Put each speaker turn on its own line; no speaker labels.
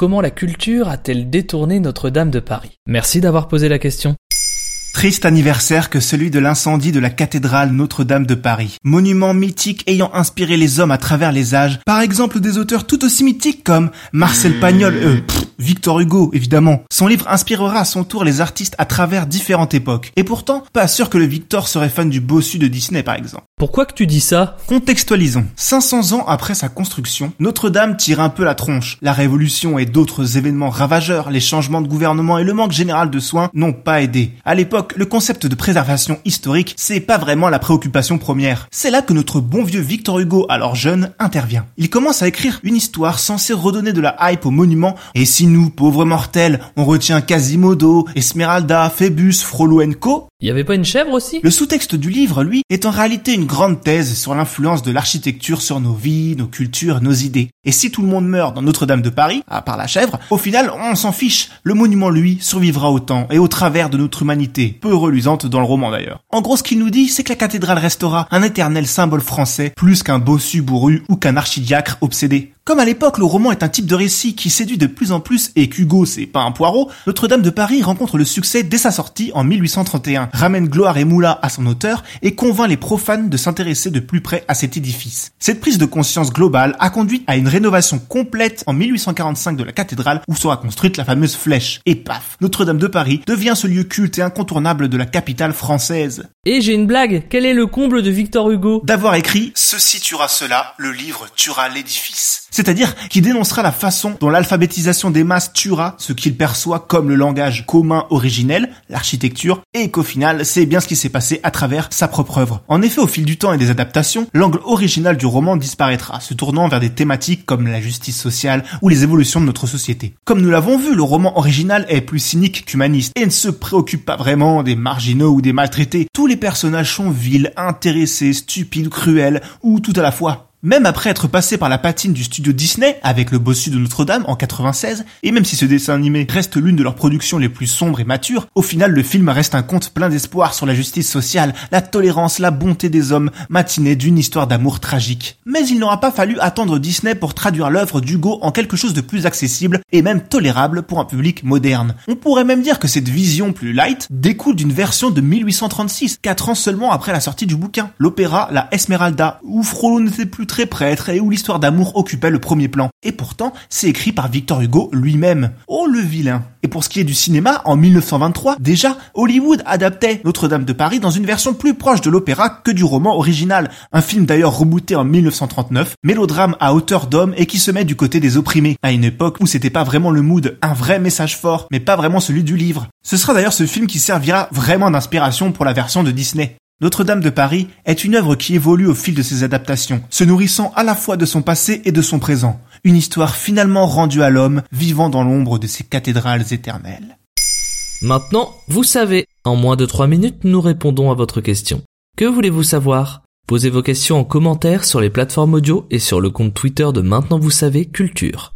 Comment la culture a-t-elle détourné Notre-Dame de Paris? Merci d'avoir posé la question.
Triste anniversaire que celui de l'incendie de la cathédrale Notre-Dame de Paris. Monument mythique ayant inspiré les hommes à travers les âges. Par exemple des auteurs tout aussi mythiques comme Marcel Pagnol, euh, pff, Victor Hugo, évidemment. Son livre inspirera à son tour les artistes à travers différentes époques. Et pourtant, pas sûr que le Victor serait fan du bossu de Disney par exemple.
Pourquoi que tu dis ça?
Contextualisons. 500 ans après sa construction, Notre-Dame tire un peu la tronche. La Révolution et d'autres événements ravageurs, les changements de gouvernement et le manque général de soins n'ont pas aidé. À l'époque, le concept de préservation historique, c'est pas vraiment la préoccupation première. C'est là que notre bon vieux Victor Hugo, alors jeune, intervient. Il commence à écrire une histoire censée redonner de la hype au monument, et si nous, pauvres mortels, on retient Quasimodo, Esmeralda, Phébus, Frollo Co,
Il y avait pas une chèvre aussi?
Le sous-texte du livre, lui, est en réalité une grande thèse sur l'influence de l'architecture sur nos vies, nos cultures, nos idées. Et si tout le monde meurt dans Notre-Dame de Paris, à part la chèvre, au final, on s'en fiche. Le monument, lui, survivra au temps et au travers de notre humanité, peu reluisante dans le roman d'ailleurs. En gros, ce qu'il nous dit, c'est que la cathédrale restera un éternel symbole français, plus qu'un bossu bourru ou qu'un archidiacre obsédé. Comme à l'époque, le roman est un type de récit qui séduit de plus en plus et qu'Hugo, c'est pas un poireau, Notre-Dame de Paris rencontre le succès dès sa sortie en 1831, ramène gloire et moula à son auteur et convainc les profanes de s'intéresser de plus près à cet édifice. Cette prise de conscience globale a conduit à une rénovation complète en 1845 de la cathédrale où sera construite la fameuse flèche. Et paf, Notre-Dame de Paris devient ce lieu culte et incontournable de la capitale française.
Et j'ai une blague, quel est le comble de Victor Hugo?
D'avoir écrit « Ceci tuera cela, le livre tuera l'édifice ». C'est-à-dire qu'il dénoncera la façon dont l'alphabétisation des masses tuera ce qu'il perçoit comme le langage commun originel, l'architecture, et qu'au final, c'est bien ce qui s'est passé à travers sa propre œuvre. En effet, au fil du temps et des adaptations, l'angle original du roman disparaîtra, se tournant vers des thématiques comme la justice sociale ou les évolutions de notre société. Comme nous l'avons vu, le roman original est plus cynique qu'humaniste et ne se préoccupe pas vraiment des marginaux ou des maltraités. Tous les personnages sont vils, intéressés, stupides, cruels ou tout à la fois. Même après être passé par la patine du studio Disney avec le bossu de Notre-Dame en 96, et même si ce dessin animé reste l'une de leurs productions les plus sombres et matures, au final le film reste un conte plein d'espoir sur la justice sociale, la tolérance, la bonté des hommes, matiné d'une histoire d'amour tragique. Mais il n'aura pas fallu attendre Disney pour traduire l'œuvre d'Hugo en quelque chose de plus accessible et même tolérable pour un public moderne. On pourrait même dire que cette vision plus light découle d'une version de 1836, 4 ans seulement après la sortie du bouquin. L'opéra La Esmeralda, où Frollo n'était plus très prêtre et où l'histoire d'amour occupait le premier plan. Et pourtant, c'est écrit par Victor Hugo lui-même. Oh le vilain Et pour ce qui est du cinéma, en 1923, déjà, Hollywood adaptait Notre-Dame de Paris dans une version plus proche de l'opéra que du roman original. Un film d'ailleurs rebooté en 1939, mélodrame à hauteur d'homme et qui se met du côté des opprimés, à une époque où c'était pas vraiment le mood, un vrai message fort, mais pas vraiment celui du livre. Ce sera d'ailleurs ce film qui servira vraiment d'inspiration pour la version de Disney. Notre-Dame de Paris est une œuvre qui évolue au fil de ses adaptations, se nourrissant à la fois de son passé et de son présent. Une histoire finalement rendue à l'homme, vivant dans l'ombre de ses cathédrales éternelles.
Maintenant, vous savez. En moins de 3 minutes, nous répondons à votre question. Que voulez-vous savoir? Posez vos questions en commentaire sur les plateformes audio et sur le compte Twitter de Maintenant vous savez Culture.